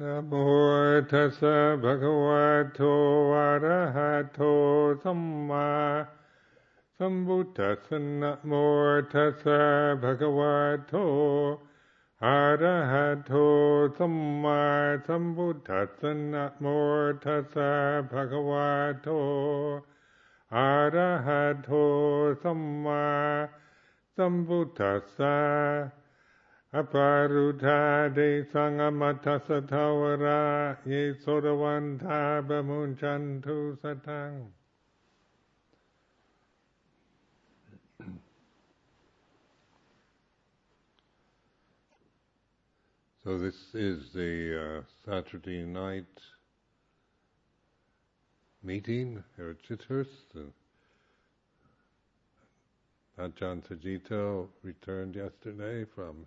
นะโมตัสสะภะคะวะโตอะระหะโตสัมมาสัมพุทธัสสะนะโมตัสสะภะคะวะโตอะระหะโตสัมมาสัมพุทธัสสะนะโมตัสสะภะคะวะโตอะระหะโตสัมมาสัมพุทธัสสะ aparuta de ye sodavanta bamunchantu satang. So this is the uh, Saturday night meeting here at Chithurst. Ajahn Sucitto returned yesterday from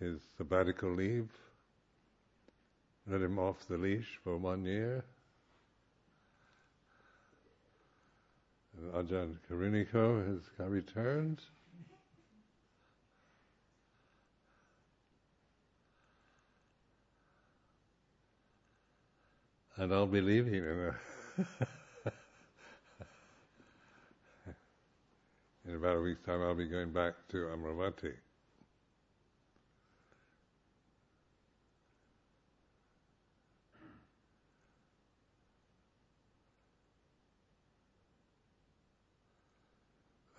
his sabbatical leave, let him off the leash for one year. And Ajahn Karuniko has returned. And I'll be leaving in, a in about a week's time. I'll be going back to Amaravati.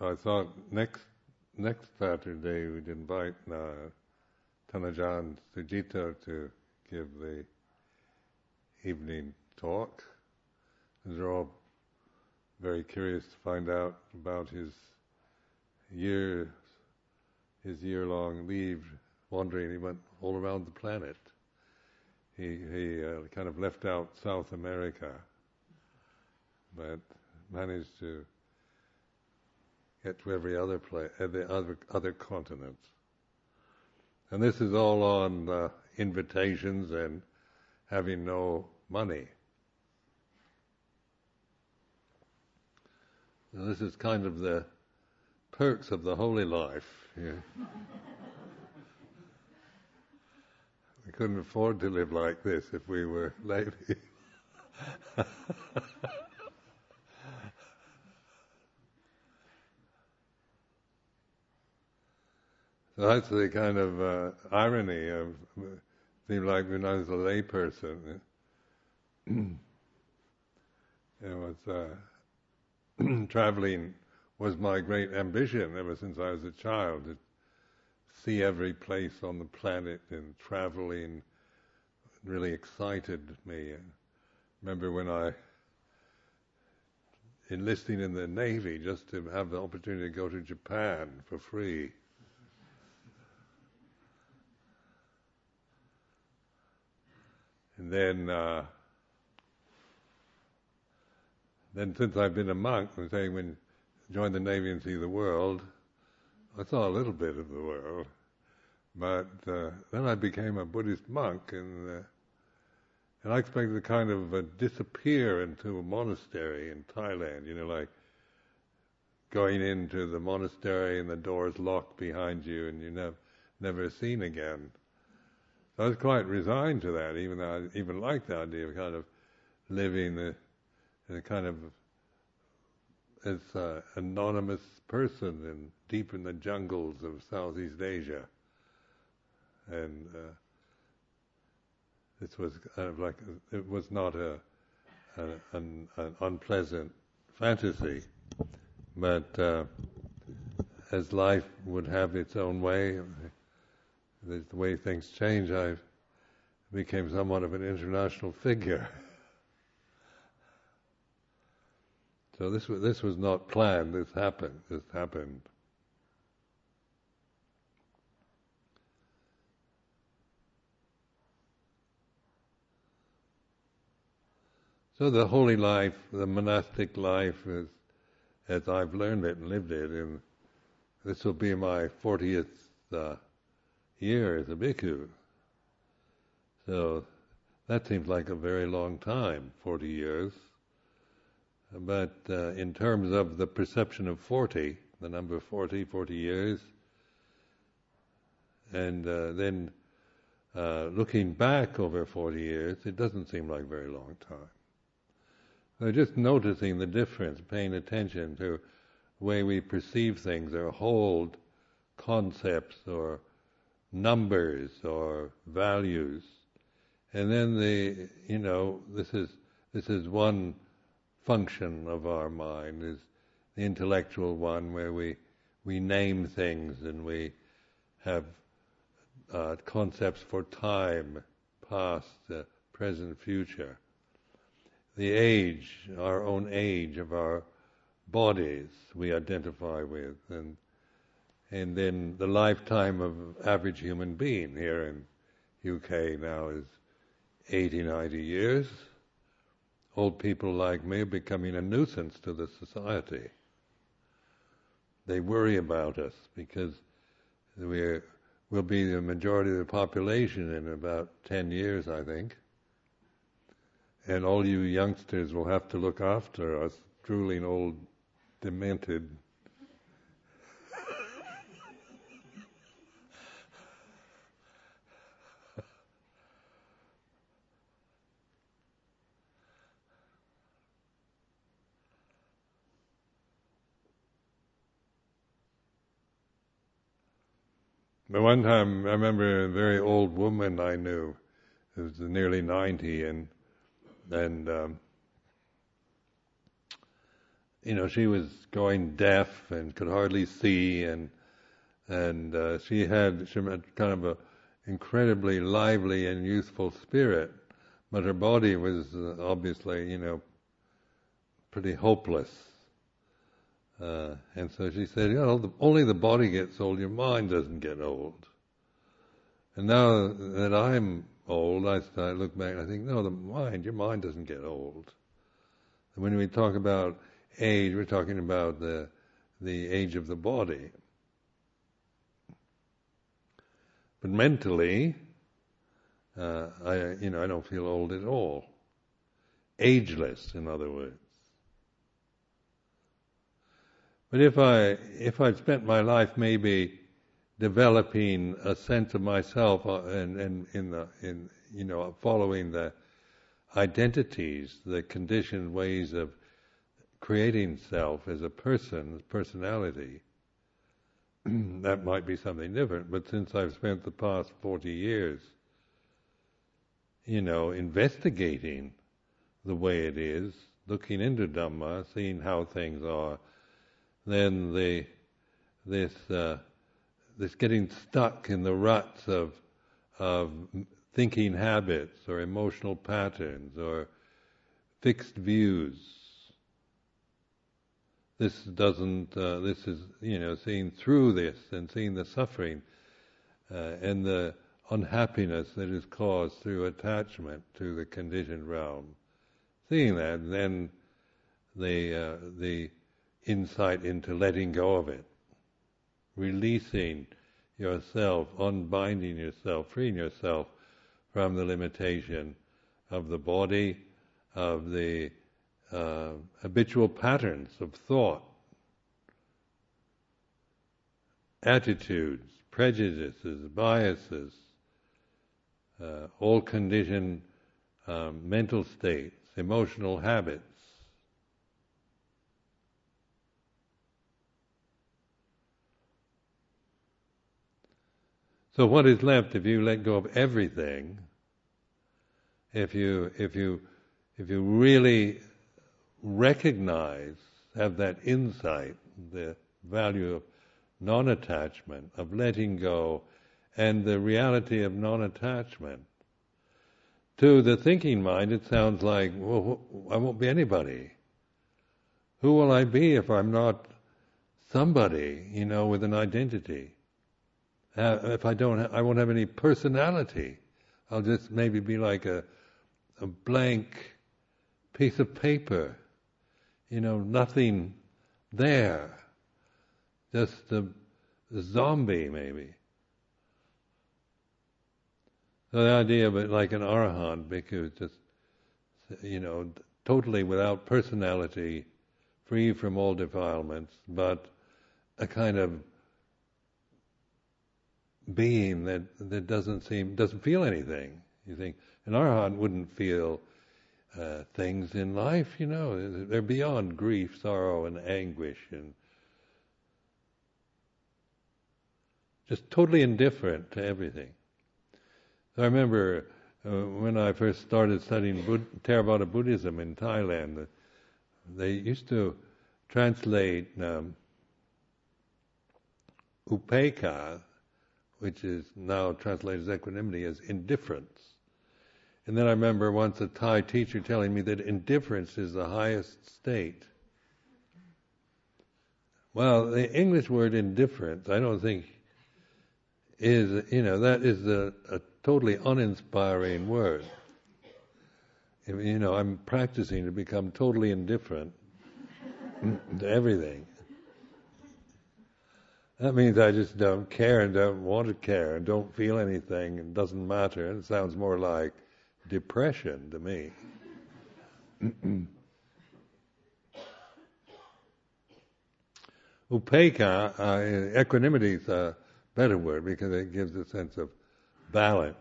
I thought next next Saturday we'd invite uh, Tanajan Sujita to give the evening talk. They're all very curious to find out about his year, his year-long leave wandering. He went all around the planet. He he uh, kind of left out South America, but managed to get to every other place, every other other continents. And this is all on uh, invitations and having no money. And this is kind of the perks of the holy life. Yeah. we couldn't afford to live like this if we were lazy. that's the kind of uh, irony of seemed like when I was a layperson, it was uh, traveling was my great ambition ever since I was a child to see every place on the planet and traveling really excited me. And remember when I enlisting in the Navy just to have the opportunity to go to Japan for free. And then, uh, then since I've been a monk, I'm saying when join the Navy and see the world, I saw a little bit of the world. But uh, then I became a Buddhist monk, and uh, and I expected to kind of uh, disappear into a monastery in Thailand. You know, like going into the monastery and the doors locked behind you, and you're nev- never seen again. I was quite resigned to that, even though I even liked the idea of kind of living the, in a kind of as an anonymous person in deep in the jungles of Southeast Asia, and uh, this was kind of like it was not a, a an, an, unpleasant fantasy, but uh, as life would have its own way, the, the way things change, I became somewhat of an international figure. So this was this was not planned. This happened. This happened. So the holy life, the monastic life, is as I've learned it and lived it, and this will be my 40th uh, year as a bhikkhu. So that seems like a very long time, 40 years. But uh, in terms of the perception of 40, the number 40, 40 years, and uh, then uh, looking back over 40 years, it doesn't seem like a very long time. So just noticing the difference, paying attention to the way we perceive things or hold concepts or numbers or values. And then the, you know, this is, this is one function of our mind, is the intellectual one where we, we name things and we have uh, concepts for time, past, uh, present, future. The age, our own age of our bodies we identify with, and and then the lifetime of average human being here in UK now is 80, 90 years. Old people like me are becoming a nuisance to the society. They worry about us because we're will be the majority of the population in about 10 years, I think. And all you youngsters will have to look after us drooling old, demented. But one time, I remember a very old woman I knew, who was nearly 90, and and um, you know she was going deaf and could hardly see, and and uh, she had she had kind of a incredibly lively and youthful spirit, but her body was uh, obviously you know pretty hopeless. Uh, and so she said, you know, the, only the body gets old, your mind doesn't get old. And now that I'm old, I, I look back and I think, no, the mind, your mind doesn't get old. And when we talk about age, we're talking about the, the age of the body. But mentally, uh, I, you know, I don't feel old at all. Ageless, in other words. But if I if I'd spent my life maybe developing a sense of myself uh, and, and in the in you know following the identities, the conditioned ways of creating self as a person, personality, that might be something different. But since I've spent the past 40 years, you know, investigating the way it is, looking into Dhamma, seeing how things are, then the this uh, this getting stuck in the ruts of of thinking habits or emotional patterns or fixed views. This doesn't. Uh, this is you know seeing through this and seeing the suffering uh, and the unhappiness that is caused through attachment to the conditioned realm. Seeing that, then the uh, the insight into letting go of it, releasing yourself, unbinding yourself, freeing yourself from the limitation of the body, of the uh, habitual patterns of thought, attitudes, prejudices, biases, uh, all conditioned um, mental states, emotional habits, So what is left if you let go of everything? If you if you if you really recognize, have that insight, the value of non-attachment, of letting go, and the reality of non-attachment. To the thinking mind, it sounds like, well, I won't be anybody. Who will I be if I'm not somebody, you know, with an identity? Uh, if I don't, ha- I won't have any personality. I'll just maybe be like a, a blank piece of paper. You know, nothing there. Just a, zombie, maybe. So the idea of it like an arahant bhikkhu, just, you know, totally without personality, free from all defilements, but a kind of being that that doesn't seem doesn't feel anything. You think an arhat wouldn't feel uh, things in life, you know, they're beyond grief, sorrow, and anguish, and just totally indifferent to everything. I remember uh, when I first started studying Bud- Theravada Buddhism in Thailand, they used to translate um, upekkha, which is now translated as equanimity, as indifference. And then I remember once a Thai teacher telling me that indifference is the highest state. Well, the English word indifference, I don't think is, you know, that is a, a totally uninspiring word. You know, I'm practicing to become totally indifferent to everything. That means I just don't care and don't want to care and don't feel anything and doesn't matter. It sounds more like depression to me. Upekkha, uh, equanimity is a better word because it gives a sense of balance.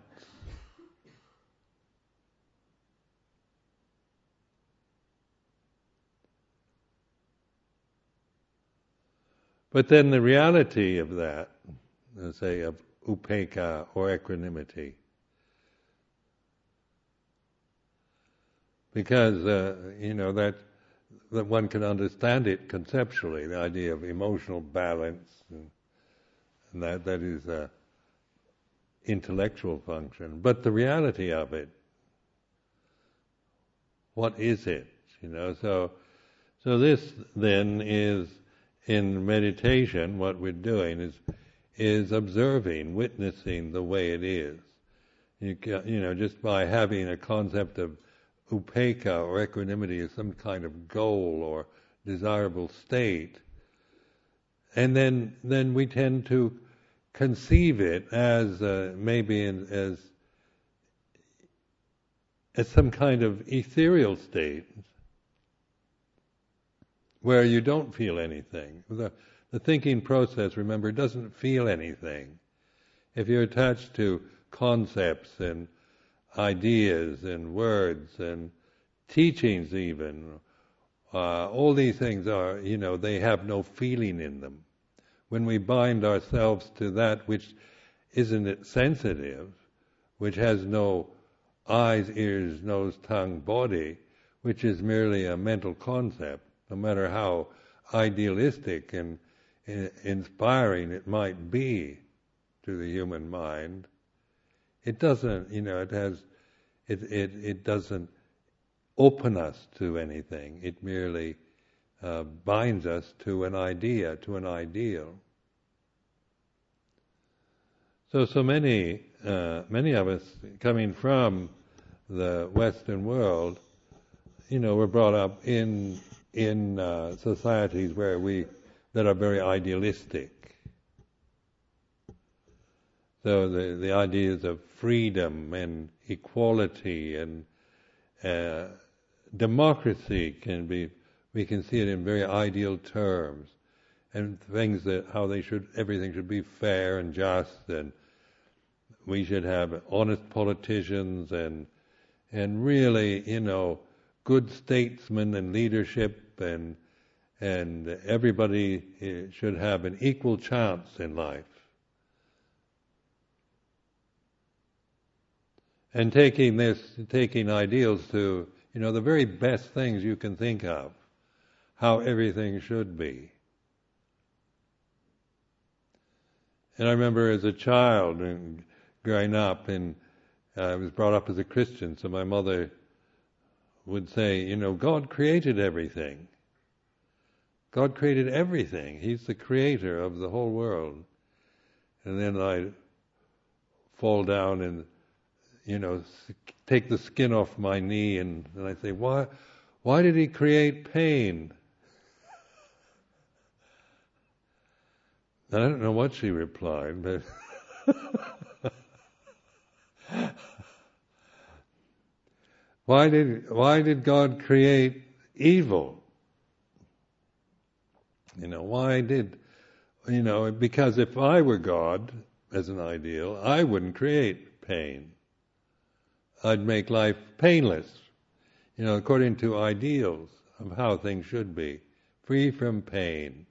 But then the reality of that, let's say of upekkha or equanimity, because uh, you know that that one can understand it conceptually, the idea of emotional balance, and, and that that is a intellectual function. But the reality of it, what is it? You know, so so this then is in meditation. What we're doing is is observing, witnessing the way it is. You, you know, just by having a concept of upekkha or equanimity as some kind of goal or desirable state. And then, then we tend to conceive it as uh, maybe in, as as some kind of ethereal state where you don't feel anything. The, the thinking process, remember, doesn't feel anything. If you're attached to concepts and ideas and words and teachings even. Uh, all these things are, you know, they have no feeling in them. When we bind ourselves to that which isn't sensitive, which has no eyes, ears, nose, tongue, body, which is merely a mental concept, no matter how idealistic and inspiring it might be to the human mind, it doesn't, you know, it has, it, it, it doesn't open us to anything. It merely uh, binds us to an idea, to an ideal. So, so many, uh, many of us coming from the Western world, you know, were brought up in in uh, societies where we that are very idealistic. So the, the ideas of freedom and equality and uh, democracy can be, we can see it in very ideal terms, and things that how they should, everything should be fair and just, and we should have honest politicians and and really, you know, good statesmen and leadership and and everybody eh, should have an equal chance in life. and taking this, taking ideals to, you know, the very best things you can think of, how everything should be. And I remember as a child and growing up, and I was brought up as a Christian, so my mother would say, you know, God created everything. God created everything. He's the creator of the whole world. And then I'd fall down and you know, take the skin off my knee, and, and I say, why, why did he create pain? I don't know what she replied, but why did why did God create evil? You know, why did you know, because if I were God, as an ideal, I wouldn't create pain. I'd make life painless, you know, according to ideals of how things should be, free from pain,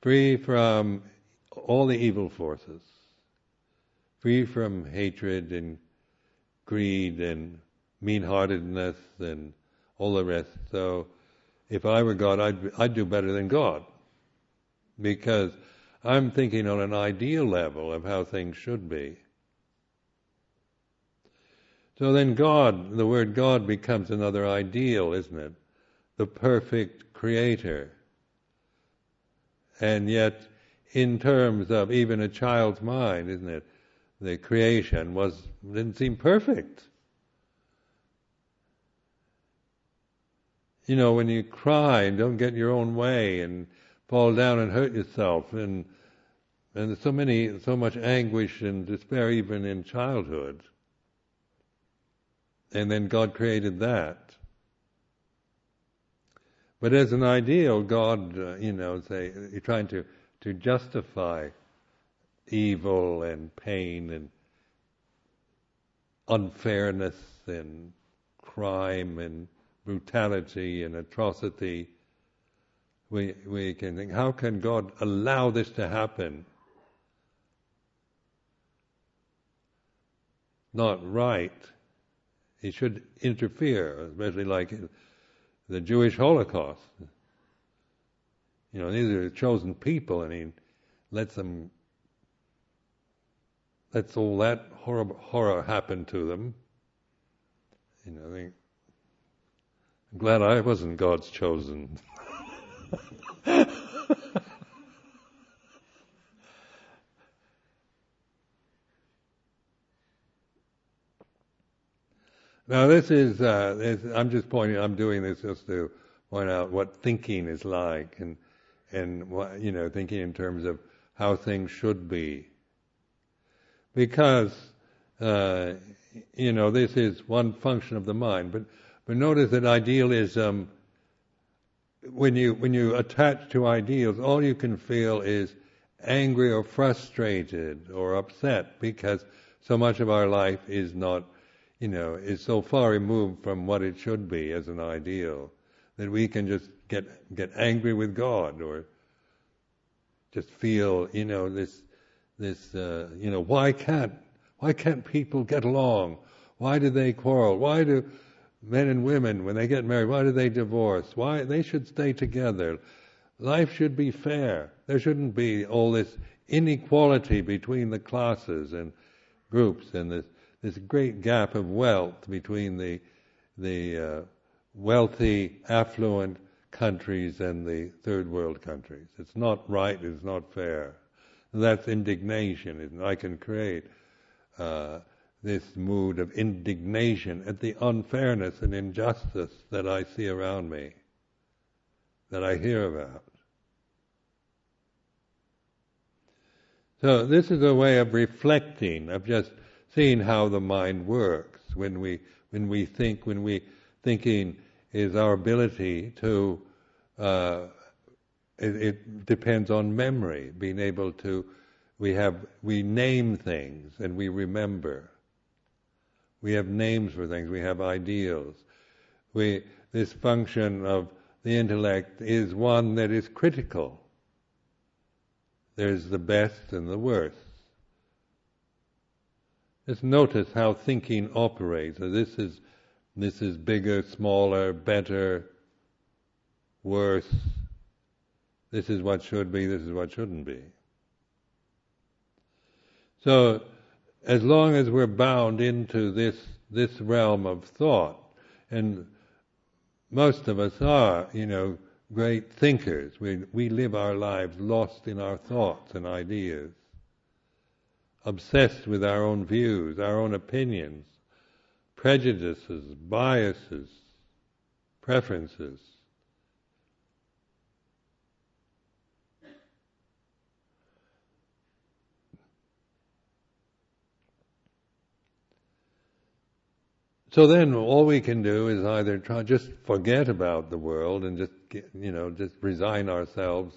free from all the evil forces, free from hatred and greed and mean-heartedness and all the rest. So, if I were God, I'd I'd do better than God, because I'm thinking on an ideal level of how things should be. So then God, the word God becomes another ideal, isn't it? The perfect creator. And yet, in terms of even a child's mind, isn't it? The creation was didn't seem perfect. You know, when you cry and don't get your own way and fall down and hurt yourself and and there's so many so much anguish and despair even in childhood and then God created that. But as an ideal, God, uh, you know, say you're trying to to justify evil and pain and unfairness and crime and brutality and atrocity. We we can think, how can God allow this to happen? Not right he should interfere, especially like the Jewish Holocaust. You know, these are chosen people, and he lets them, lets all that horror, horror happen to them. You know, Glad I wasn't God's chosen. Now this is, uh, this, I'm just pointing, I'm doing this just to point out what thinking is like and, and what, you know, thinking in terms of how things should be. Because, uh, you know, this is one function of the mind, but, but notice that idealism, when you, when you attach to ideals, all you can feel is angry or frustrated or upset because so much of our life is not you know, is so far removed from what it should be as an ideal that we can just get get angry with God or just feel, you know, this this uh, you know, why can't why can't people get along? Why do they quarrel? Why do men and women when they get married, why do they divorce? Why they should stay together. Life should be fair. There shouldn't be all this inequality between the classes and groups and this this great gap of wealth between the the uh, wealthy, affluent countries and the third world countries. It's not right. It's not fair. That's indignation. I can create uh, this mood of indignation at the unfairness and injustice that I see around me, that I hear about. So this is a way of reflecting, of just seeing how the mind works when we when we think when we thinking is our ability to uh, it, it, depends on memory being able to we have we name things and we remember we have names for things we have ideals we this function of the intellect is one that is critical there's the best and the worst just notice how thinking operates. So this is this is bigger, smaller, better, worse. This is what should be, this is what shouldn't be. So as long as we're bound into this this realm of thought, and most of us are, you know, great thinkers. We we live our lives lost in our thoughts and ideas obsessed with our own views, our own opinions, prejudices, biases, preferences. So then, all we can do is either try just forget about the world and just get, you know just resign ourselves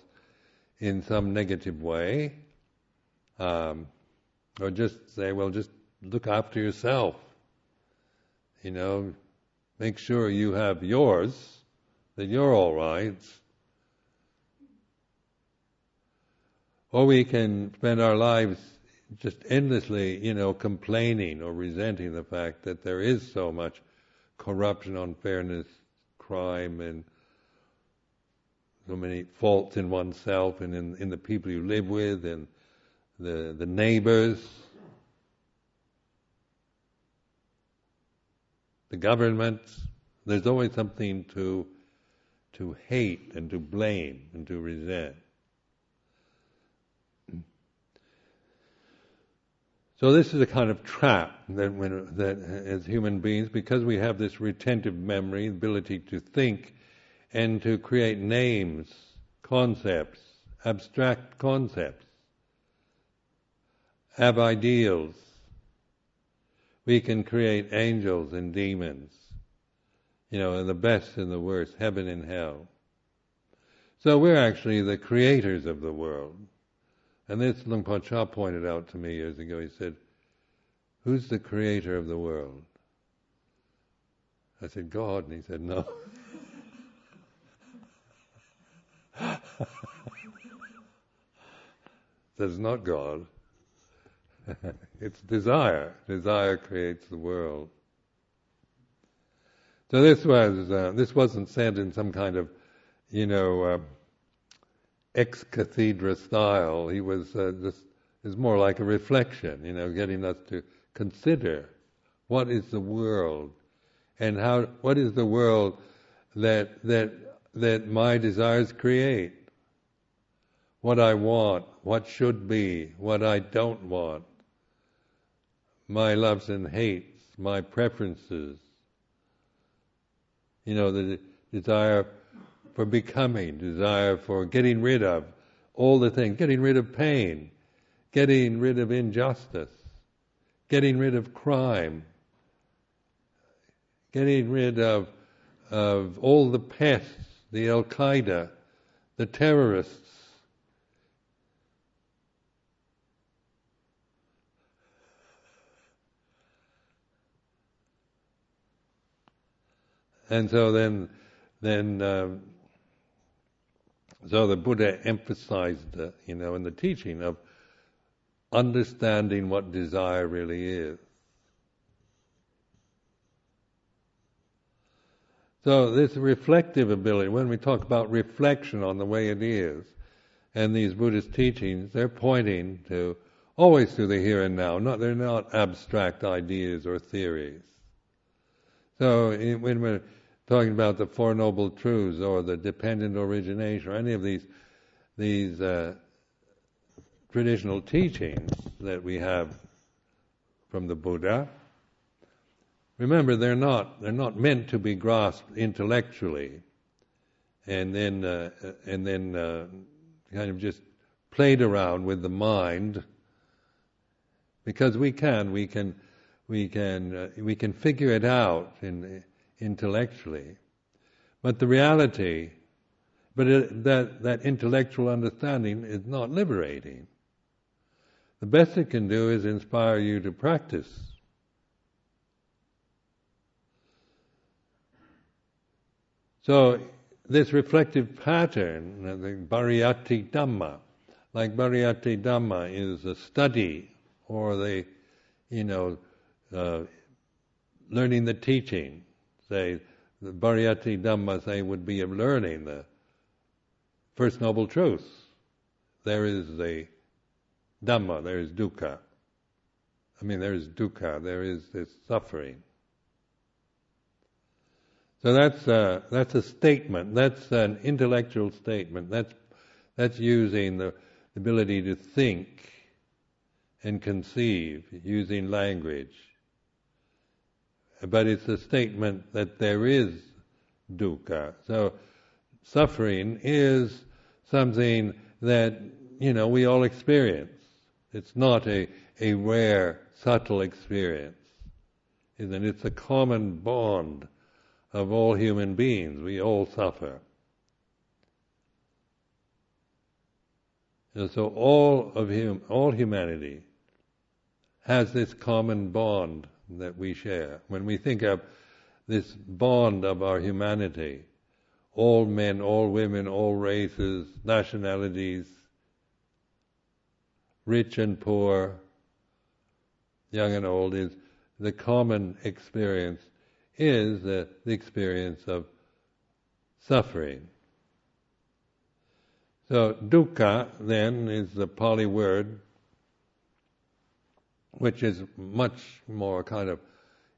in some negative way, Um, or just say, well, just look after yourself. You know, make sure you have yours, that you're all right. Or we can spend our lives just endlessly, you know, complaining or resenting the fact that there is so much corruption, unfairness, crime, and so many faults in oneself and in, in the people you live with and the, the neighbors, the government. There's always something to, to hate and to blame and to resent. So this is a kind of trap that, when, that as human beings, because we have this retentive memory, ability to think and to create names, concepts, abstract concepts, have ideals. We can create angels and demons, you know, and the best and the worst, heaven and hell. So we're actually the creators of the world. And this Luang Por Chah pointed out to me years ago. He said, Who's the creator of the world? I said, God. And he said, No. That's not God. it's desire. Desire creates the world. So this was uh, this wasn't said in some kind of, you know, uh, ex cathedra style. He was uh, just is more like a reflection, you know, getting us to consider what is the world and how what is the world that that that my desires create. What I want, what should be, what I don't want, my loves and hates, my preferences. You know, the desire for becoming, desire for getting rid of all the things, getting rid of pain, getting rid of injustice, getting rid of crime, getting rid of, of all the pests, the Al Qaeda, the terrorists. And so then, then um, so the Buddha emphasized, you know, in the teaching of understanding what desire really is. So this reflective ability, when we talk about reflection on the way it is, and these Buddhist teachings, they're pointing to always to the here and now. Not they're not abstract ideas or theories. So when we're talking about the Four Noble Truths or the dependent origination or any of these these uh, traditional teachings that we have from the Buddha. Remember, they're not they're not meant to be grasped intellectually, and then uh, and then uh, kind of just played around with the mind. Because we can, we can, we can, uh, we can figure it out in intellectually. But the reality, but it, that, that intellectual understanding is not liberating. The best it can do is inspire you to practice. So, this reflective pattern, the Pariyatti Dhamma, like Pariyatti Dhamma is a study or the, you know, uh, learning the teaching say, the Pariyatti Dhamma say would be of learning the First Noble Truth. There is the Dhamma, there is dukkha. I mean, there is dukkha, there is this suffering. So that's a, that's a statement. That's an intellectual statement. That's that's using the ability to think and conceive using language but it's a statement that there is dukkha. So suffering is something that, you know, we all experience. It's not a, a rare, subtle experience. And it's a common bond of all human beings. We all suffer. And so all of him, all humanity has this common bond that we share. When we think of this bond of our humanity, all men, all women, all races, nationalities, rich and poor, young and old, is the common experience is the, the experience of suffering. So dukkha then is the Pali word which is much more kind of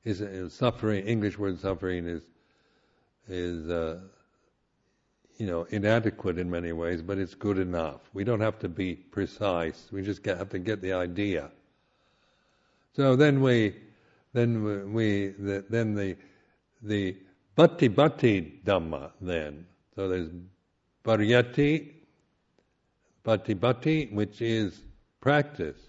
is, is suffering. English word suffering is is uh, you know inadequate in many ways, but it's good enough. We don't have to be precise. We just get, have to get the idea. So then we then we the, then the the patipatti dhamma then. So there's pariyatti, bhati bhati, which is practice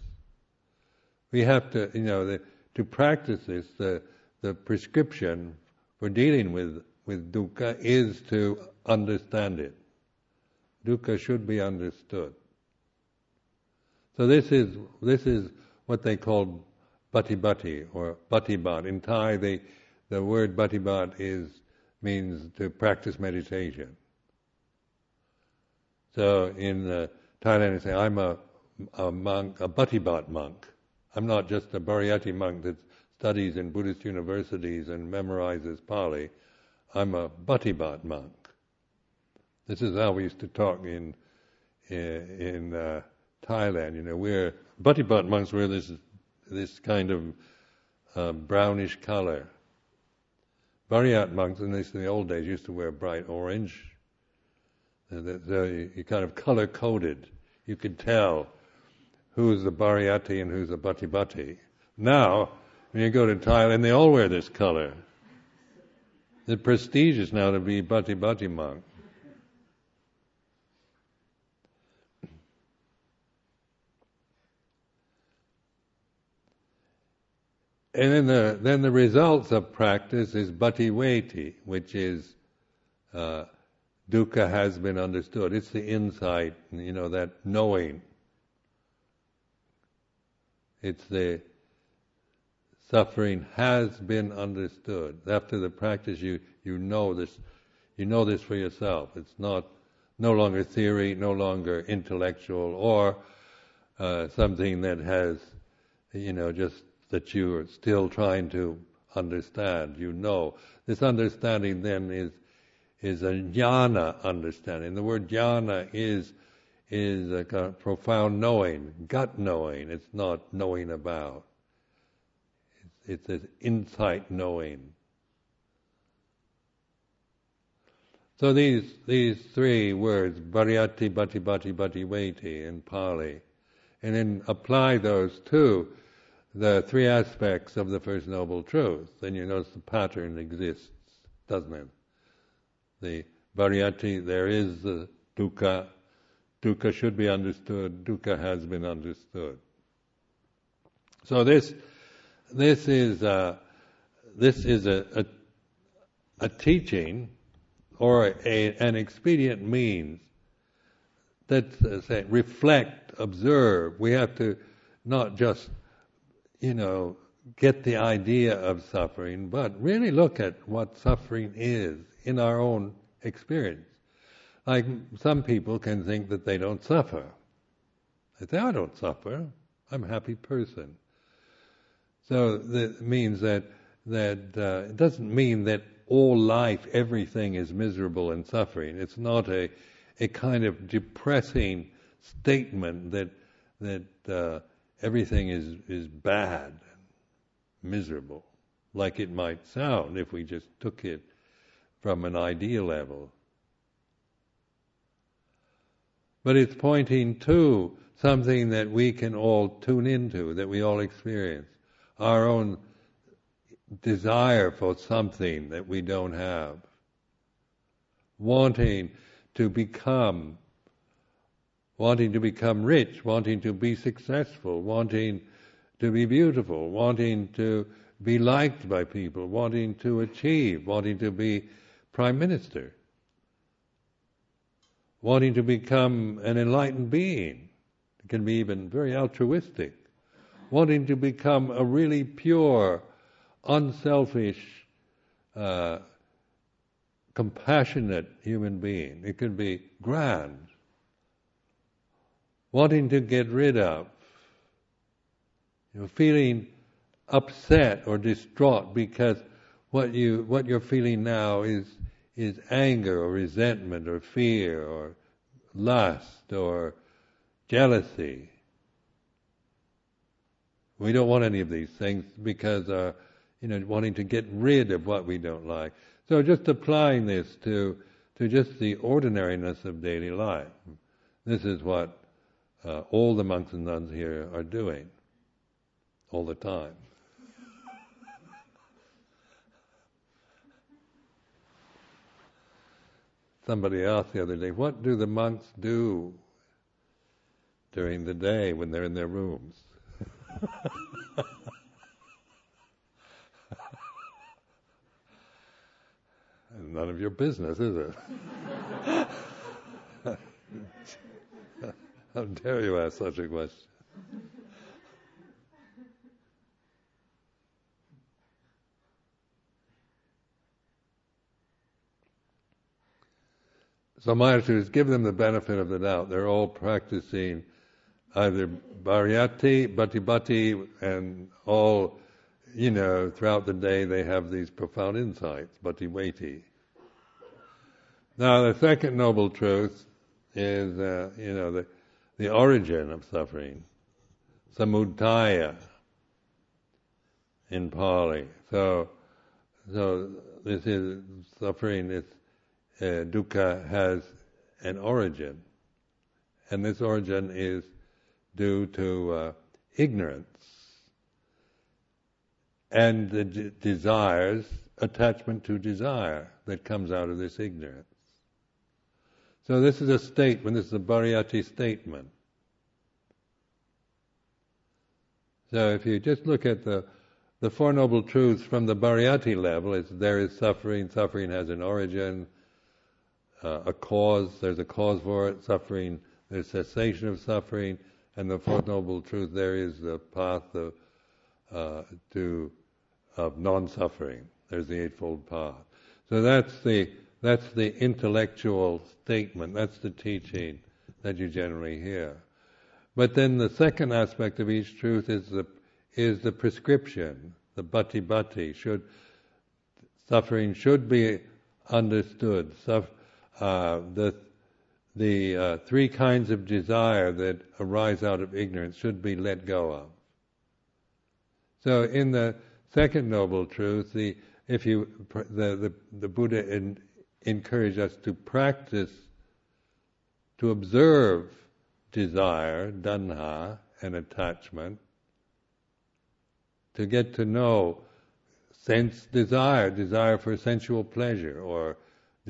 we have to, you know, the, to practice this, the, the prescription for dealing with, with dukkha is to understand it. Dukkha should be understood. So this is, this is what they call bhati or bhatibat. In Thai, the, the word bhatibat is, means to practice meditation. So in uh, Thailand, they say, I'm a, a monk, a bhatibat monk. I'm not just a Pariyatti monk that studies in Buddhist universities and memorizes Pali. I'm a Bhatibat monk. This is how we used to talk in in, in uh, Thailand. You know, we're Bhatibat monks. Wear this this kind of uh, brownish color. Bariyat monks in, this, in the old days used to wear bright orange. You kind of color coded. You could tell who's the Pariyatti and who's the Bhati Now, when you go to Thailand, they all wear this color. It's prestigious now to be Bhati monk. And then the, then the results of practice is bhati which is uh, dukkha has been understood. It's the insight, you know, that knowing. It's the suffering has been understood. After the practice, you, you know this, you know this for yourself. It's not no longer theory, no longer intellectual, or uh, something that has, you know, just that you are still trying to understand. You know this understanding then is is a jnana understanding. The word jnana is is a kind of profound knowing, gut knowing. It's not knowing about. It's, it's an insight knowing. So these these three words, Pariyatti, Bhati, Bhati, Bhati, Veti in Pali, and then apply those to the three aspects of the First Noble Truth, then you notice the pattern exists, doesn't it? The Pariyatti, there is the dukkha, Dukkha should be understood. Dukkha has been understood. So this this is a, this is a, a, a teaching or a, an expedient means that uh, say reflect, observe. We have to not just you know get the idea of suffering, but really look at what suffering is in our own experience. Like some people can think that they don't suffer. They say, I don't suffer. I'm a happy person. So that means that that uh, it doesn't mean that all life, everything is miserable and suffering. It's not a a kind of depressing statement that that uh, everything is is bad and miserable, like it might sound if we just took it from an idea level but it's pointing to something that we can all tune into, that we all experience. Our own desire for something that we don't have. Wanting to become, wanting to become rich, wanting to be successful, wanting to be beautiful, wanting to be liked by people, wanting to achieve, wanting to be prime minister wanting to become an enlightened being, It can be even very altruistic, wanting to become a really pure, unselfish, uh, compassionate human being. It can be grand, wanting to get rid of, you know, feeling upset or distraught because what you what you're feeling now is is anger or resentment or fear or lust or jealousy. We don't want any of these things because, uh, you know, wanting to get rid of what we don't like. So just applying this to to just the ordinariness of daily life. This is what uh, all the monks and nuns here are doing all the time. Somebody asked the other day, what do the monks do during the day when they're in their rooms? None of your business, is it? How dare you ask such a question? So my attitude is give them the benefit of the doubt. They're all practicing either pariyatti, Bhati Bhati, and all, you know, throughout the day they have these profound insights, pativedha. Now the second noble truth is, uh, you know, the, the origin of suffering, samudaya in Pali. So, so this is suffering is uh, dukkha has an origin, and this origin is due to uh, ignorance and the d- desires, attachment to desire that comes out of this ignorance. So this is a statement, this is a pariyatti statement. So if you just look at the the Four Noble Truths from the pariyatti level, it's there is suffering, suffering has an origin, uh, a cause, there's a cause for it, suffering, there's cessation of suffering, and the Fourth Noble Truth, there is the path of, uh, to, of non-suffering. There's the Eightfold Path. So that's the, that's the intellectual statement, that's the teaching that you generally hear. But then the second aspect of each truth is the, is the prescription, the patipatti. Should, suffering should be understood. Uh, the the uh, three kinds of desire that arise out of ignorance should be let go of. So, in the second noble truth, the if you the the, the Buddha in, encouraged us to practice to observe desire, tanha, and attachment, to get to know sense desire, desire for sensual pleasure, or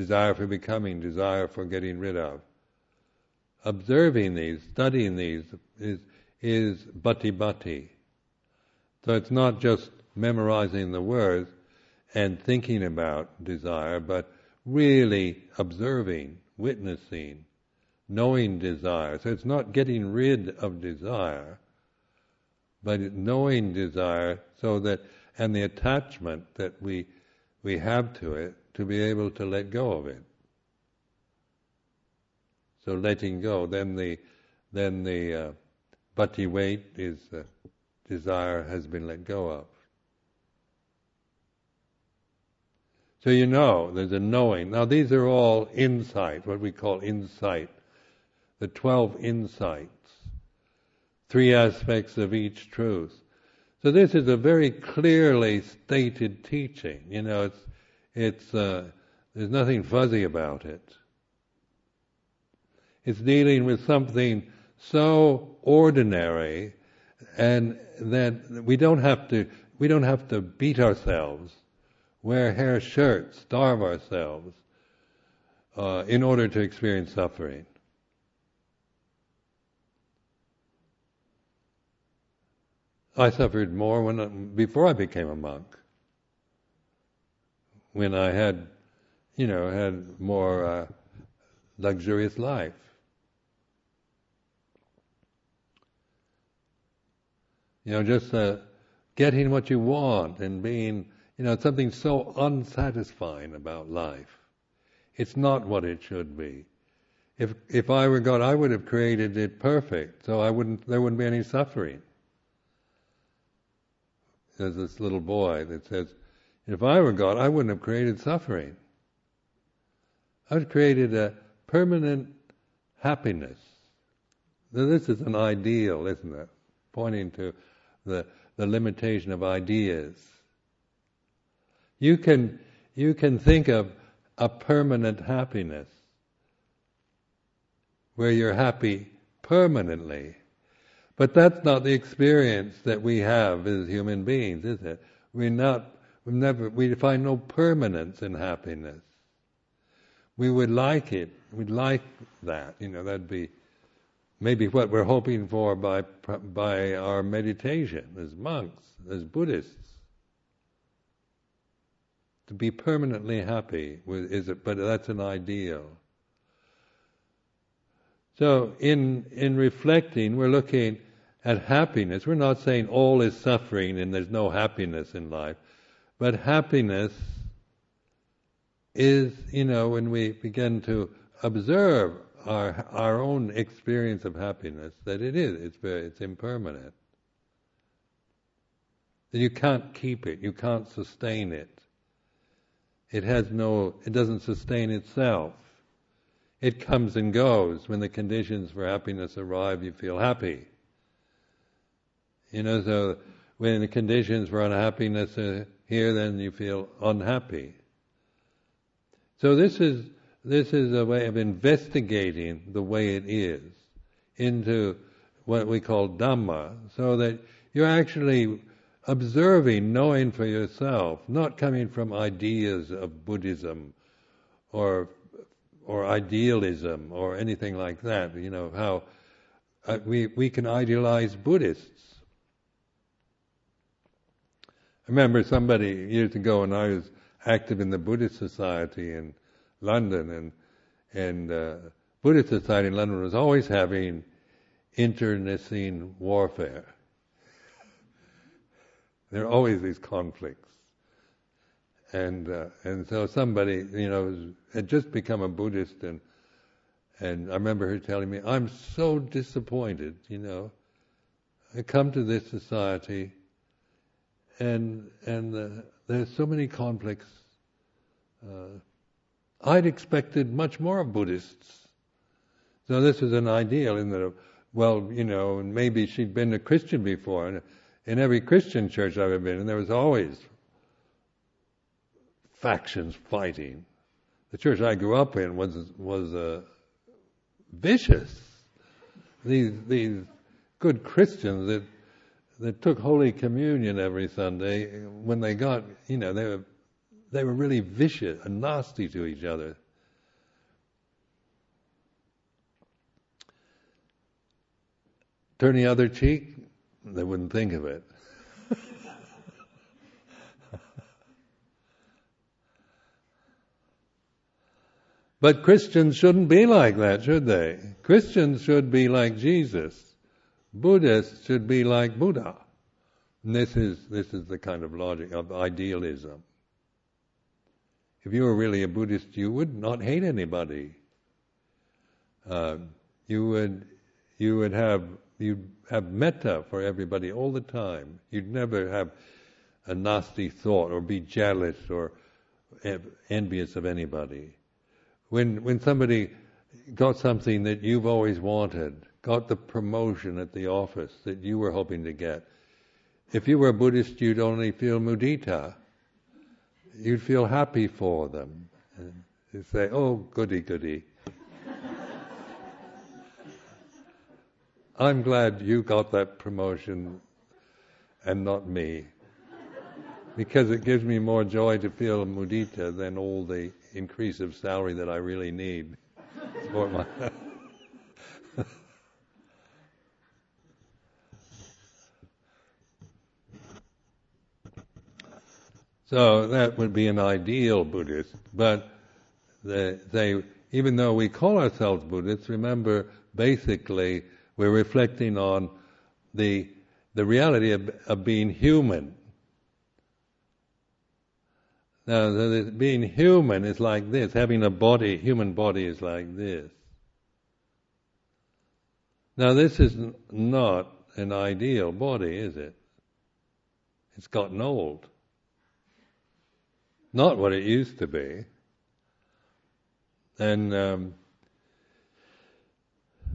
desire for becoming, desire for getting rid of. Observing these, studying these, is, is patipatti. So it's not just memorizing the words and thinking about desire, but really observing, witnessing, knowing desire. So it's not getting rid of desire, but knowing desire so that, and the attachment that we, we have to it, to be able to let go of it. So letting go, then the then the uh, weight is uh, desire has been let go of. So you know, there's a knowing. Now these are all insight, what we call insight. The twelve insights. Three aspects of each truth. So this is a very clearly stated teaching. You know, it's it's uh, there's nothing fuzzy about it. It's dealing with something so ordinary, and that we don't have to we don't have to beat ourselves, wear hair shirts, starve ourselves uh, in order to experience suffering. I suffered more when before I became a monk when I had, you know, had more uh, luxurious life. You know, just uh, getting what you want and being, you know, something so unsatisfying about life. It's not what it should be. If if I were God, I would have created it perfect, so I wouldn't there wouldn't be any suffering. There's this little boy that says, if I were God, I wouldn't have created suffering. I would have created a permanent happiness. Now, this is an ideal, isn't it? Pointing to the, the limitation of ideas. You can, you can think of a permanent happiness where you're happy permanently. But that's not the experience that we have as human beings, is it? We're not, we never, we find no permanence in happiness. We would like it. We'd like that. You know, that'd be maybe what we're hoping for by by our meditation as monks, as Buddhists. To be permanently happy is it? But that's an ideal. So in in reflecting, we're looking at happiness. We're not saying all is suffering and there's no happiness in life, but happiness is, you know, when we begin to observe our our own experience of happiness, that it is, it's very, it's impermanent. That you can't keep it, you can't sustain it. It has no, it doesn't sustain itself. It comes and goes. When the conditions for happiness arrive, you feel happy. You know, so when the conditions for unhappiness are here, then you feel unhappy. So this is this is a way of investigating the way it is into what we call Dhamma, so that you're actually observing, knowing for yourself, not coming from ideas of Buddhism or or idealism or anything like that. You know how uh, we we can idealize Buddhists. Remember somebody years ago when I was active in the Buddhist Society in London, and and uh, Buddhist Society in London was always having internecine warfare. There are always these conflicts, and uh, and so somebody you know had just become a Buddhist, and and I remember her telling me, "I'm so disappointed," you know. I come to this society and and uh, there's so many conflicts. Uh, I'd expected much more of Buddhists. So this is an ideal in that, well, you know, maybe she'd been a Christian before, and in every Christian church I've ever been in, there was always factions fighting. The church I grew up in was was uh, vicious. These these good Christians that that took Holy Communion every Sunday, when they got, you know, they were, they were really vicious and nasty to each other. Turn the other cheek, they wouldn't think of it. but Christians shouldn't be like that, should they? Christians should be like Jesus. Buddhists should be like Buddha. And this is this is the kind of logic of idealism. If you were really a Buddhist, you would not hate anybody. Uh, you would you would have you'd have metta for everybody all the time. You'd never have a nasty thought or be jealous or envious of anybody. When when somebody got something that you've always wanted, got the promotion at the office that you were hoping to get. If you were a Buddhist, you'd only feel mudita. You'd feel happy for them. And you'd say, oh, goody, goody. I'm glad you got that promotion and not me. Because it gives me more joy to feel mudita than all the increase of salary that I really need So that would be an ideal Buddhist, but they, they, even though we call ourselves Buddhists, remember basically we're reflecting on the the reality of, of being human. Now, being human is like this. Having a body, human body is like this. Now, this is not an ideal body, is it? It's gotten old. Not what it used to be. And um,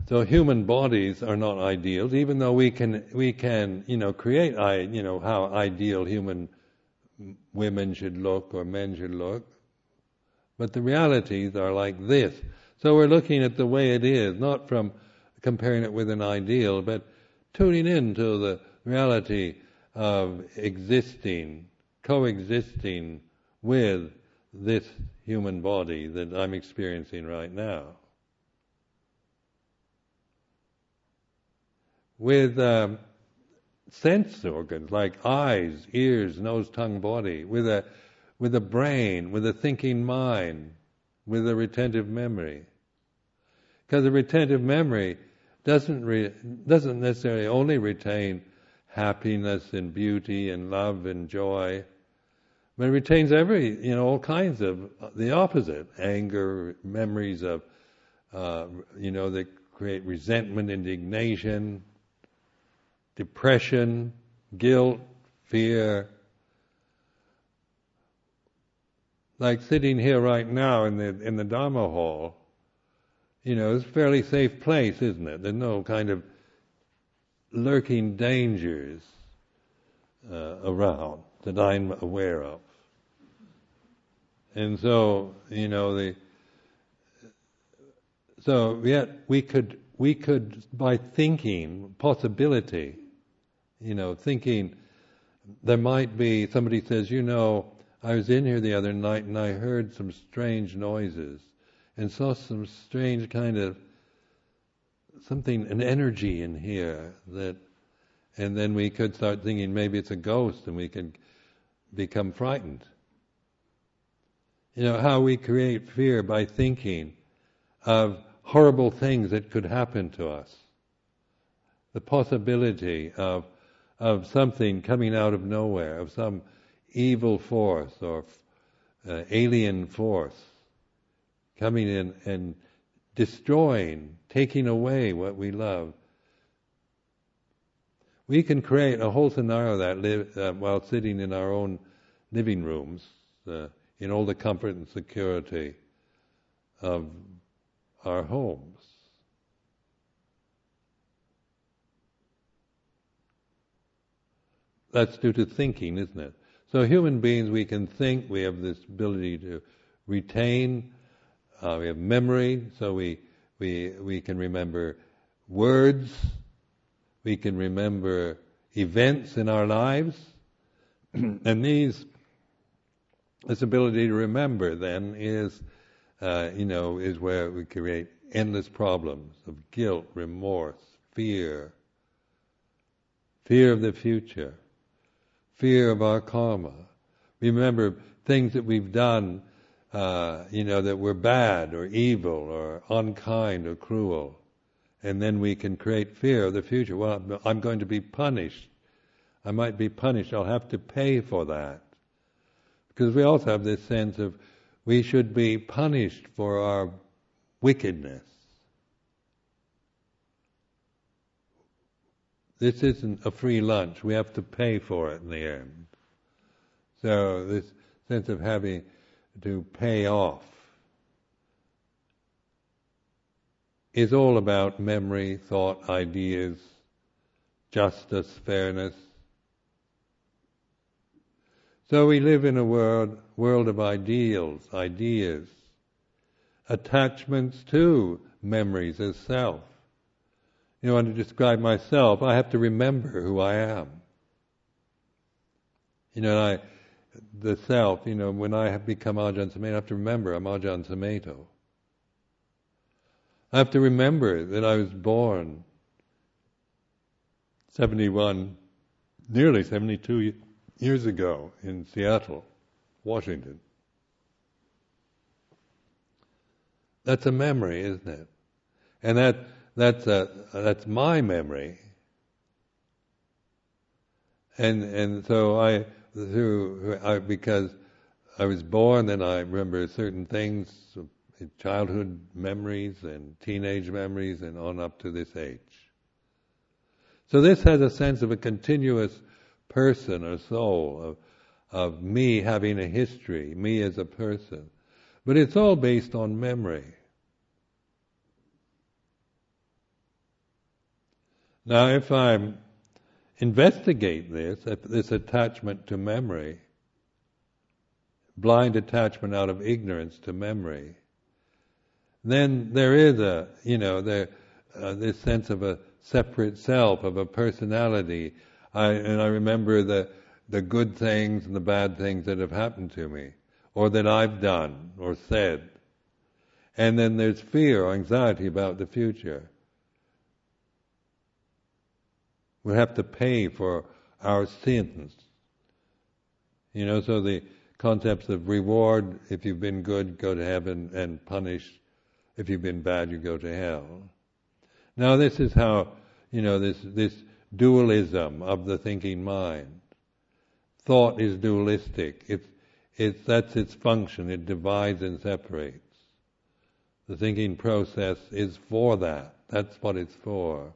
so human bodies are not ideals, even though we can we can you know create I, you know how ideal human women should look or men should look, but the realities are like this. So we're looking at the way it is, not from comparing it with an ideal, but tuning into the reality of existing, coexisting with this human body that I'm experiencing right now. With um, sense organs like eyes, ears, nose, tongue, body, with a with a brain, with a thinking mind, with a retentive memory. Because the retentive memory doesn't re- doesn't necessarily only retain happiness and beauty and love and joy, but it retains every you know all kinds of the opposite anger, memories of uh, you know that create resentment, indignation, depression, guilt, fear. Like sitting here right now in the in the Dharma hall, you know, it's a fairly safe place, isn't it? There's no kind of lurking dangers uh, around that I'm aware of. And so, you know, the so yet we could we could by thinking possibility, you know, thinking there might be somebody says, you know, I was in here the other night and I heard some strange noises and saw some strange kind of something, an energy in here that, and then we could start thinking maybe it's a ghost and we could become frightened. You know, how we create fear by thinking of horrible things that could happen to us. The possibility of, of something coming out of nowhere, of some evil force or uh, alien force coming in and destroying, taking away what we love. We can create a whole scenario that live, uh, while sitting in our own living rooms, uh, in all the comfort and security of our homes. That's due to thinking, isn't it? So human beings, we can think, we have this ability to retain uh, we have memory, so we, we, we can remember words, we can remember events in our lives, and these, this ability to remember then is, uh, you know, is where we create endless problems of guilt, remorse, fear, fear of the future, fear of our karma. Remember things that we've done uh, you know, that we're bad or evil or unkind or cruel. And then we can create fear of the future. Well, I'm going to be punished. I might be punished. I'll have to pay for that. Because we also have this sense of we should be punished for our wickedness. This isn't a free lunch. We have to pay for it in the end. So this sense of having to pay off is all about memory, thought, ideas, justice, fairness. So we live in a world, world of ideals, ideas, attachments to memories as self. You know, to describe myself, I have to remember who I am. You know, I, the self, you know, when I have become Ajahn Sumedho, I have to remember I'm Ajahn Sumedho. I have to remember that I was born 71, nearly 72 years ago in Seattle, Washington. That's a memory, isn't it? And that that's a, that's my memory. and and so I through I, because I was born and I remember certain things, childhood memories and teenage memories, and on up to this age. So this has a sense of a continuous person or soul of of me having a history, me as a person, but it's all based on memory. Now, if I investigate this, this attachment to memory, blind attachment out of ignorance to memory, then there is a, you know, there, uh, this sense of a separate self, of a personality. I, and I remember the, the good things and the bad things that have happened to me, or that I've done or said. And then there's fear or anxiety about the future. We have to pay for our sins. You know, so the concepts of reward, if you've been good, go to heaven, and punish, if you've been bad, you go to hell. Now this is how, you know, this, this dualism of the thinking mind. Thought is dualistic. It's, it's, that's its function. It divides and separates. The thinking process is for that. That's what it's for.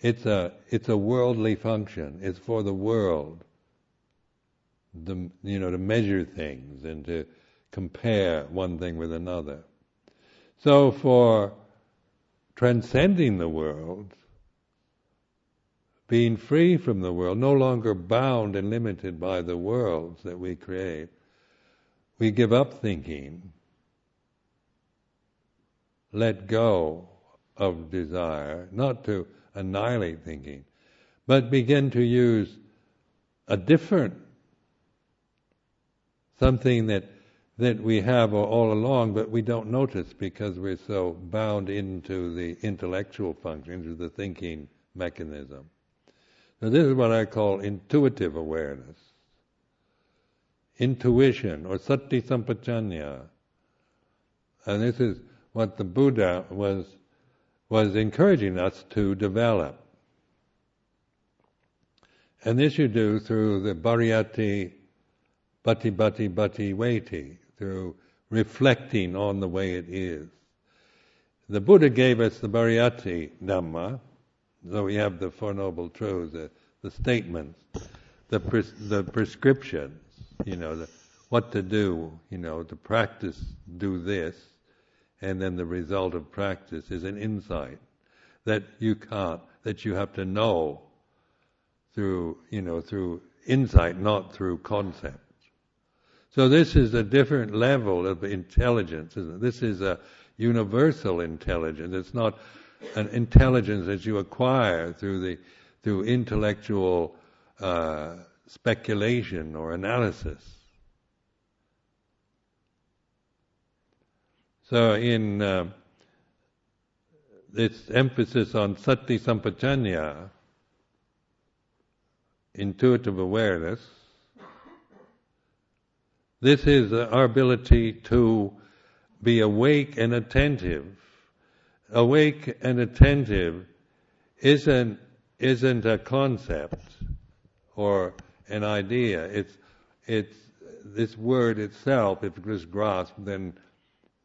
It's a it's a worldly function. It's for the world. The, you know to measure things and to compare one thing with another. So for transcending the world, being free from the world, no longer bound and limited by the worlds that we create, we give up thinking, let go of desire, not to annihilate thinking, but begin to use a different something that that we have all along, but we don't notice because we're so bound into the intellectual function, into the thinking mechanism. So this is what I call intuitive awareness, intuition or sati sampajanya, and this is what the Buddha was was encouraging us to develop. And this you do through the Pariyatti Patipatti Pativedha, through reflecting on the way it is. The Buddha gave us the Pariyatti Dhamma, so we have the Four Noble Truths, the, the statements, the, pres- the prescriptions, you know, the, what to do, you know, to practice, do this, and then the result of practice is an insight that you can't, that you have to know through, you know, through insight, not through concepts. So this is a different level of intelligence? This is a universal intelligence. It's not an intelligence that you acquire through the through intellectual uh, speculation or analysis. So in uh, this emphasis on sati sampajanya, intuitive awareness, this is our ability to be awake and attentive. Awake and attentive isn't isn't a concept or an idea. It's it's this word itself. If it was grasped, then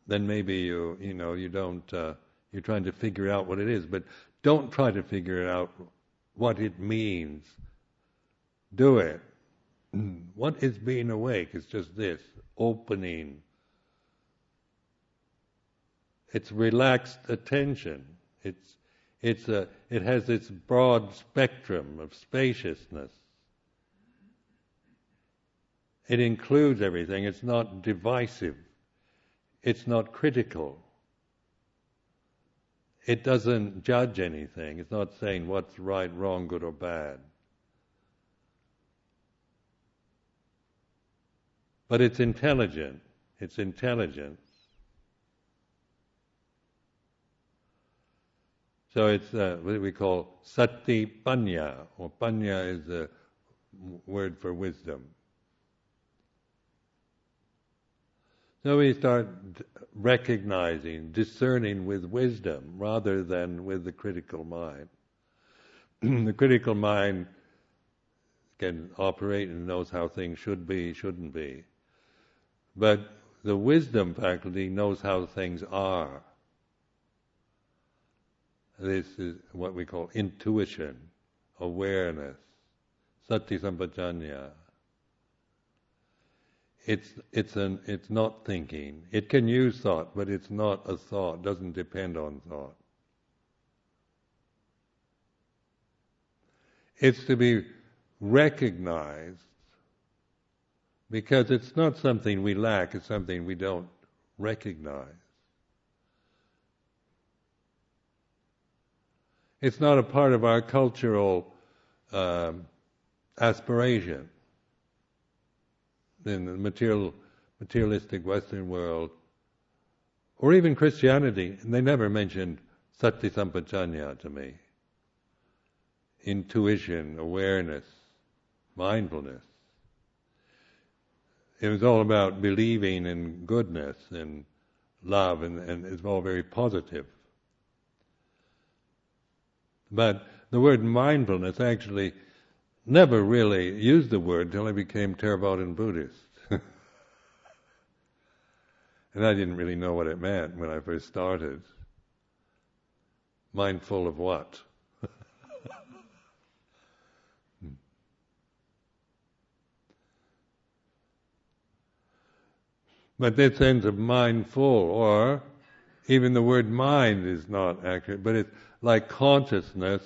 then maybe you you know you don't uh, you're trying to figure out what it is, but don't try to figure out what it means. Do it. What is being awake? It's just this opening. It's relaxed attention. It's it's a it has its broad spectrum of spaciousness. It includes everything. It's not divisive. It's not critical. It doesn't judge anything. It's not saying what's right, wrong, good, or bad. But it's intelligent. It's intelligence. So it's uh, what we call sati panya, or panya is a word for wisdom. So we start recognizing, discerning with wisdom rather than with the critical mind. the critical mind can operate and knows how things should be, shouldn't be. But the wisdom faculty knows how things are. This is what we call intuition, awareness, sati sampajanya. It's it's an it's not thinking. It can use thought, but it's not a thought. Doesn't depend on thought. It's to be recognized because it's not something we lack, it's something we don't recognize. It's not a part of our cultural um, aspiration in the material, materialistic Western world, or even Christianity. And They never mentioned sati sampajanya to me. Intuition, awareness, mindfulness. It was all about believing in goodness and love, and, and it's all very positive. But the word mindfulness actually never really used the word until I became Theravadan Buddhist. and I didn't really know what it meant when I first started. Mindful of what? But this sense of mindful, or even the word mind is not accurate, but it's like consciousness.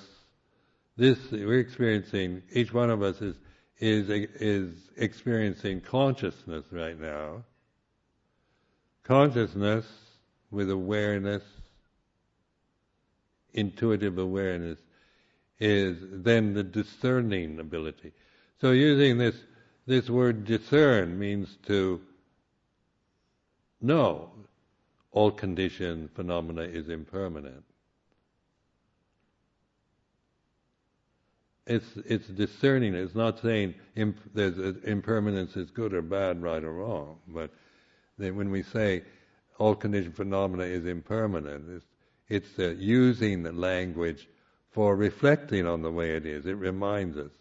This we're experiencing. Each one of us is is is experiencing consciousness right now. Consciousness with awareness, intuitive awareness, is then the discerning ability. So using this this word discern means to know all conditioned phenomena is impermanent. It's it's discerning. It's not saying imp, there's impermanence is good or bad, right or wrong. But when we say all condition phenomena is impermanent, it's, it's uh, using the language for reflecting on the way it is. It reminds us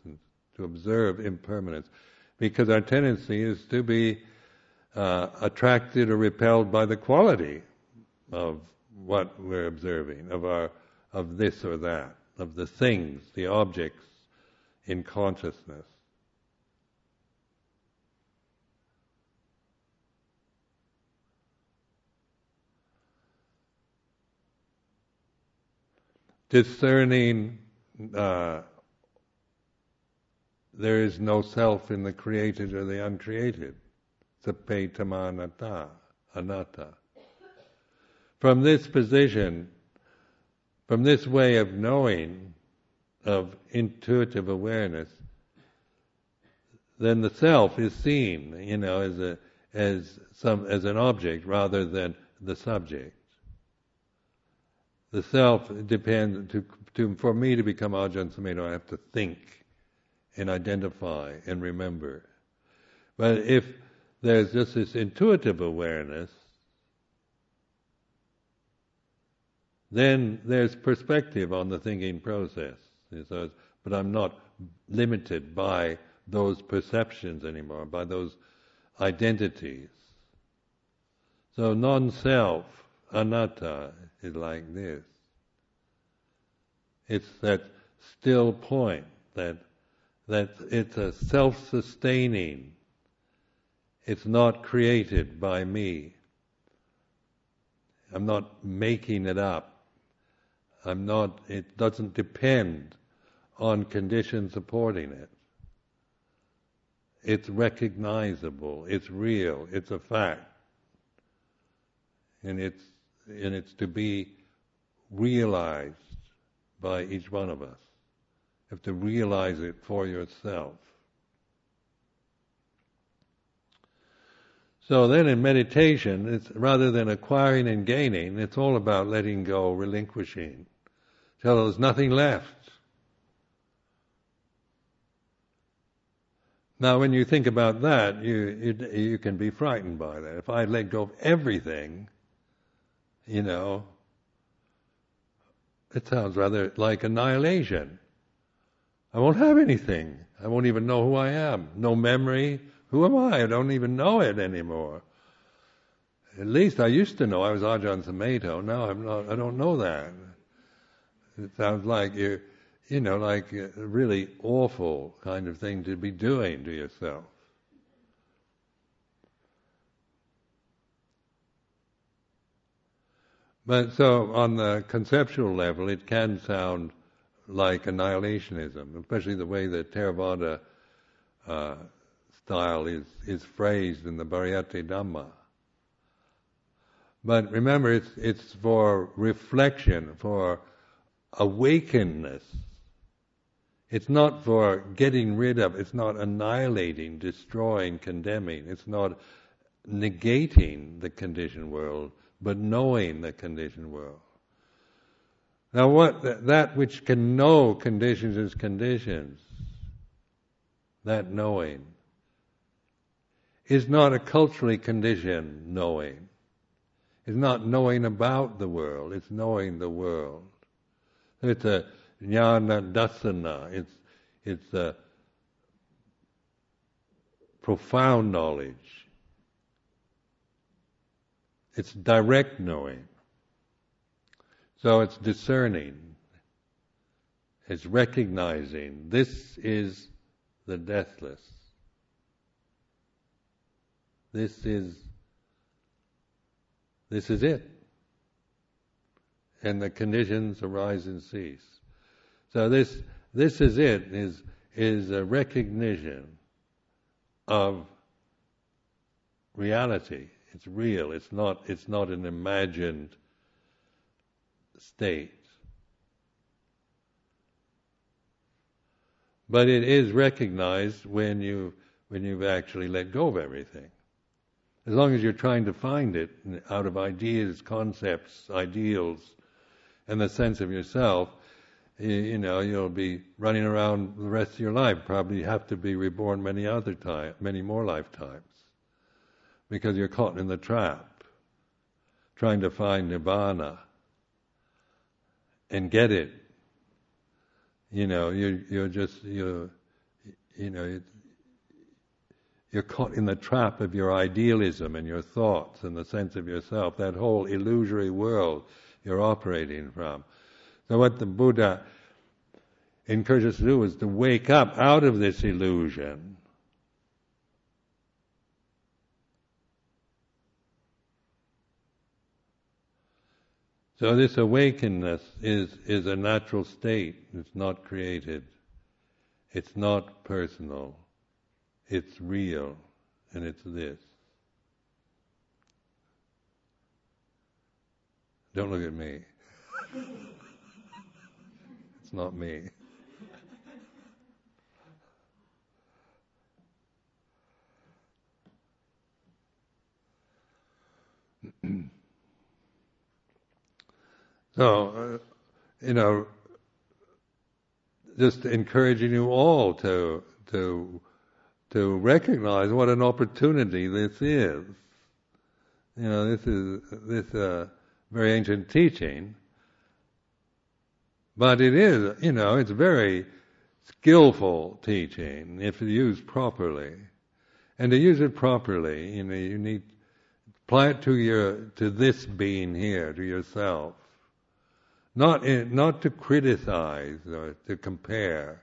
to observe impermanence, because our tendency is to be uh, attracted or repelled by the quality of what we're observing, of our of this or that, of the things, the objects in consciousness. Discerning uh, there is no self in the created or the uncreated. Sapetamanatta, anatta. From this position, from this way of knowing, of intuitive awareness, then the self is seen, you know, as a as some as an object rather than the subject. The self depends to, to for me to become Ajahn Sumedho, I have to think and identify and remember. But if there's just this intuitive awareness, then there's perspective on the thinking process. So but I'm not limited by those perceptions anymore, by those identities. So non-self, anatta, is like this. It's that still point, that that it's a self-sustaining it's not created by me. I'm not making it up. I'm not, it doesn't depend on conditions supporting it. It's recognizable, it's real, it's a fact. And it's, and it's to be realized by each one of us. You have to realize it for yourself. So then in meditation, it's rather than acquiring and gaining, it's all about letting go, relinquishing, till there's nothing left. Now, when you think about that, you, you, you can be frightened by that. If I let go of everything, you know, it sounds rather like annihilation. I won't have anything. I won't even know who I am. No memory. Who am I? I don't even know it anymore. At least I used to know I was Ajahn Sumedho. Now I'm not. I don't know that. It sounds like you, you know, like a really awful kind of thing to be doing to yourself. But so on the conceptual level, it can sound like annihilationism, especially the way the Theravada uh, style is, is phrased in the Pariyatti Dhamma. But remember, it's, it's for reflection, for awakeness. It's not for getting rid of, it's not annihilating, destroying, condemning. It's not negating the conditioned world, but knowing the conditioned world. Now, what that which can know conditions is conditions. That knowing is not a culturally conditioned knowing. It's not knowing about the world. It's knowing the world. It's a jnana dasana. It's it's a profound knowledge. It's direct knowing. So it's discerning. It's recognizing this is the deathless. This is this is it. And the conditions arise and cease. So this this is it is is a recognition of reality. It's real. It's not it's not an imagined state. But it is recognized when you when you've actually let go of everything. As long as you're trying to find it out of ideas, concepts, ideals, and the sense of yourself, you, know, you'll be running around the rest of your life. Probably have to be reborn many other times, many more lifetimes, because you're caught in the trap, trying to find nirvana and get it. You know, you you're just you you know you're caught in the trap of your idealism and your thoughts and the sense of yourself, that whole illusory world you're operating from. So what the Buddha encourages us to do is to wake up out of this illusion. So this awakeness is, is a natural state. It's not created. It's not personal. It's real, and it's this. Don't look at me. it's not me. so, uh, you know, just encouraging you all to to to recognize what an opportunity this is. You know, this is this uh, very ancient teaching, but it is, you know, it's very skillful teaching if used properly. And to use it properly, you know, you need apply it to your to this being here, to yourself. Not in, not to criticize or to compare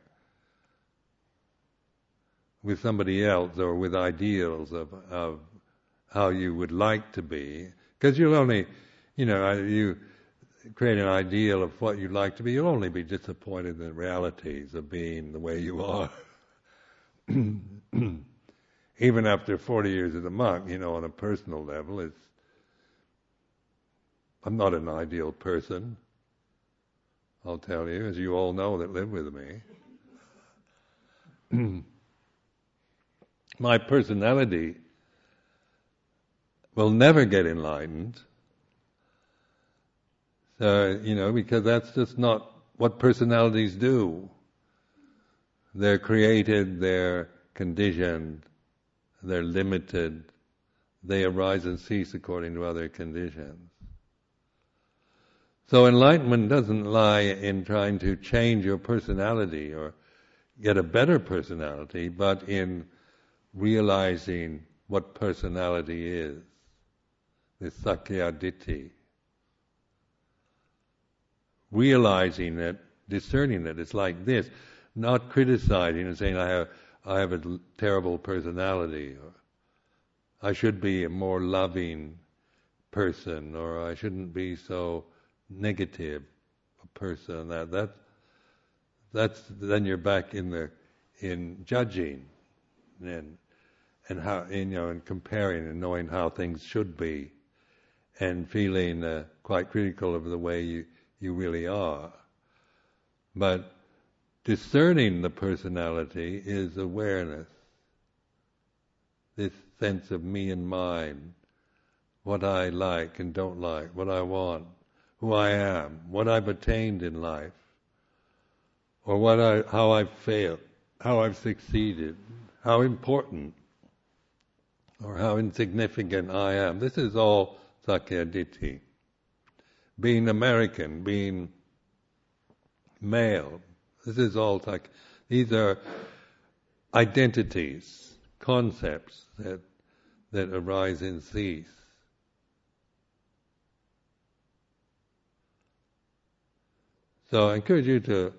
with somebody else or with ideals of, of how you would like to be. Because you'll only, you know, you create an ideal of what you'd like to be, you'll only be disappointed in the realities of being the way you are. Even after 40 years as a monk, you know, on a personal level, it's, I'm not an ideal person. I'll tell you, as you all know that live with me. my personality will never get enlightened. So, you know, because that's just not what personalities do. They're created, they're conditioned, they're limited, they arise and cease according to other conditions. So enlightenment doesn't lie in trying to change your personality or get a better personality, but in realizing what personality is, this Sakkaya Ditthi. Realizing it, discerning that it's like this, not criticizing and saying, I have, I have a terrible personality, or I should be a more loving person, or I shouldn't be so negative a person. That that that's then you're back in the in judging and and how you know and comparing and knowing how things should be, and feeling uh, quite critical of the way you you really are. But discerning the personality is awareness. This sense of me and mine, what I like and don't like, what I want, who I am, what I've attained in life, or what I, how I've failed, how I've succeeded, how important or how insignificant I am. This is all Sakkaya Being American, being male, this is all Sakkaya. These are identities, concepts that that arise and cease. So I encourage you to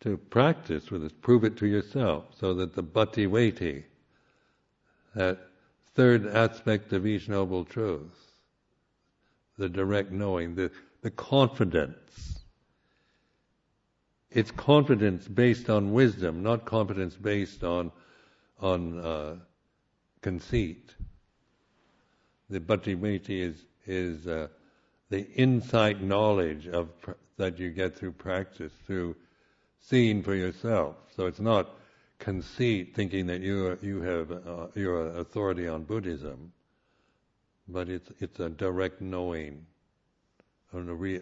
to practice with this, prove it to yourself, so that the bhati that third aspect of each noble truth, the direct knowing, the, the confidence. It's confidence based on wisdom, not confidence based on on uh, conceit. The bhati is is uh, the insight knowledge of that you get through practice, through seeing for yourself. So it's not conceit, thinking that you you have uh, authority on Buddhism, but it's it's a direct knowing of the, re-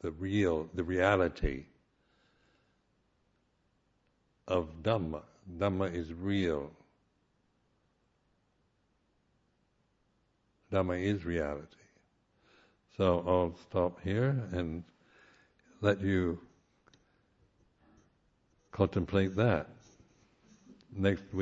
the real the reality of Dhamma. Dhamma is real. Dhamma is reality. So I'll stop here and let you contemplate that next week.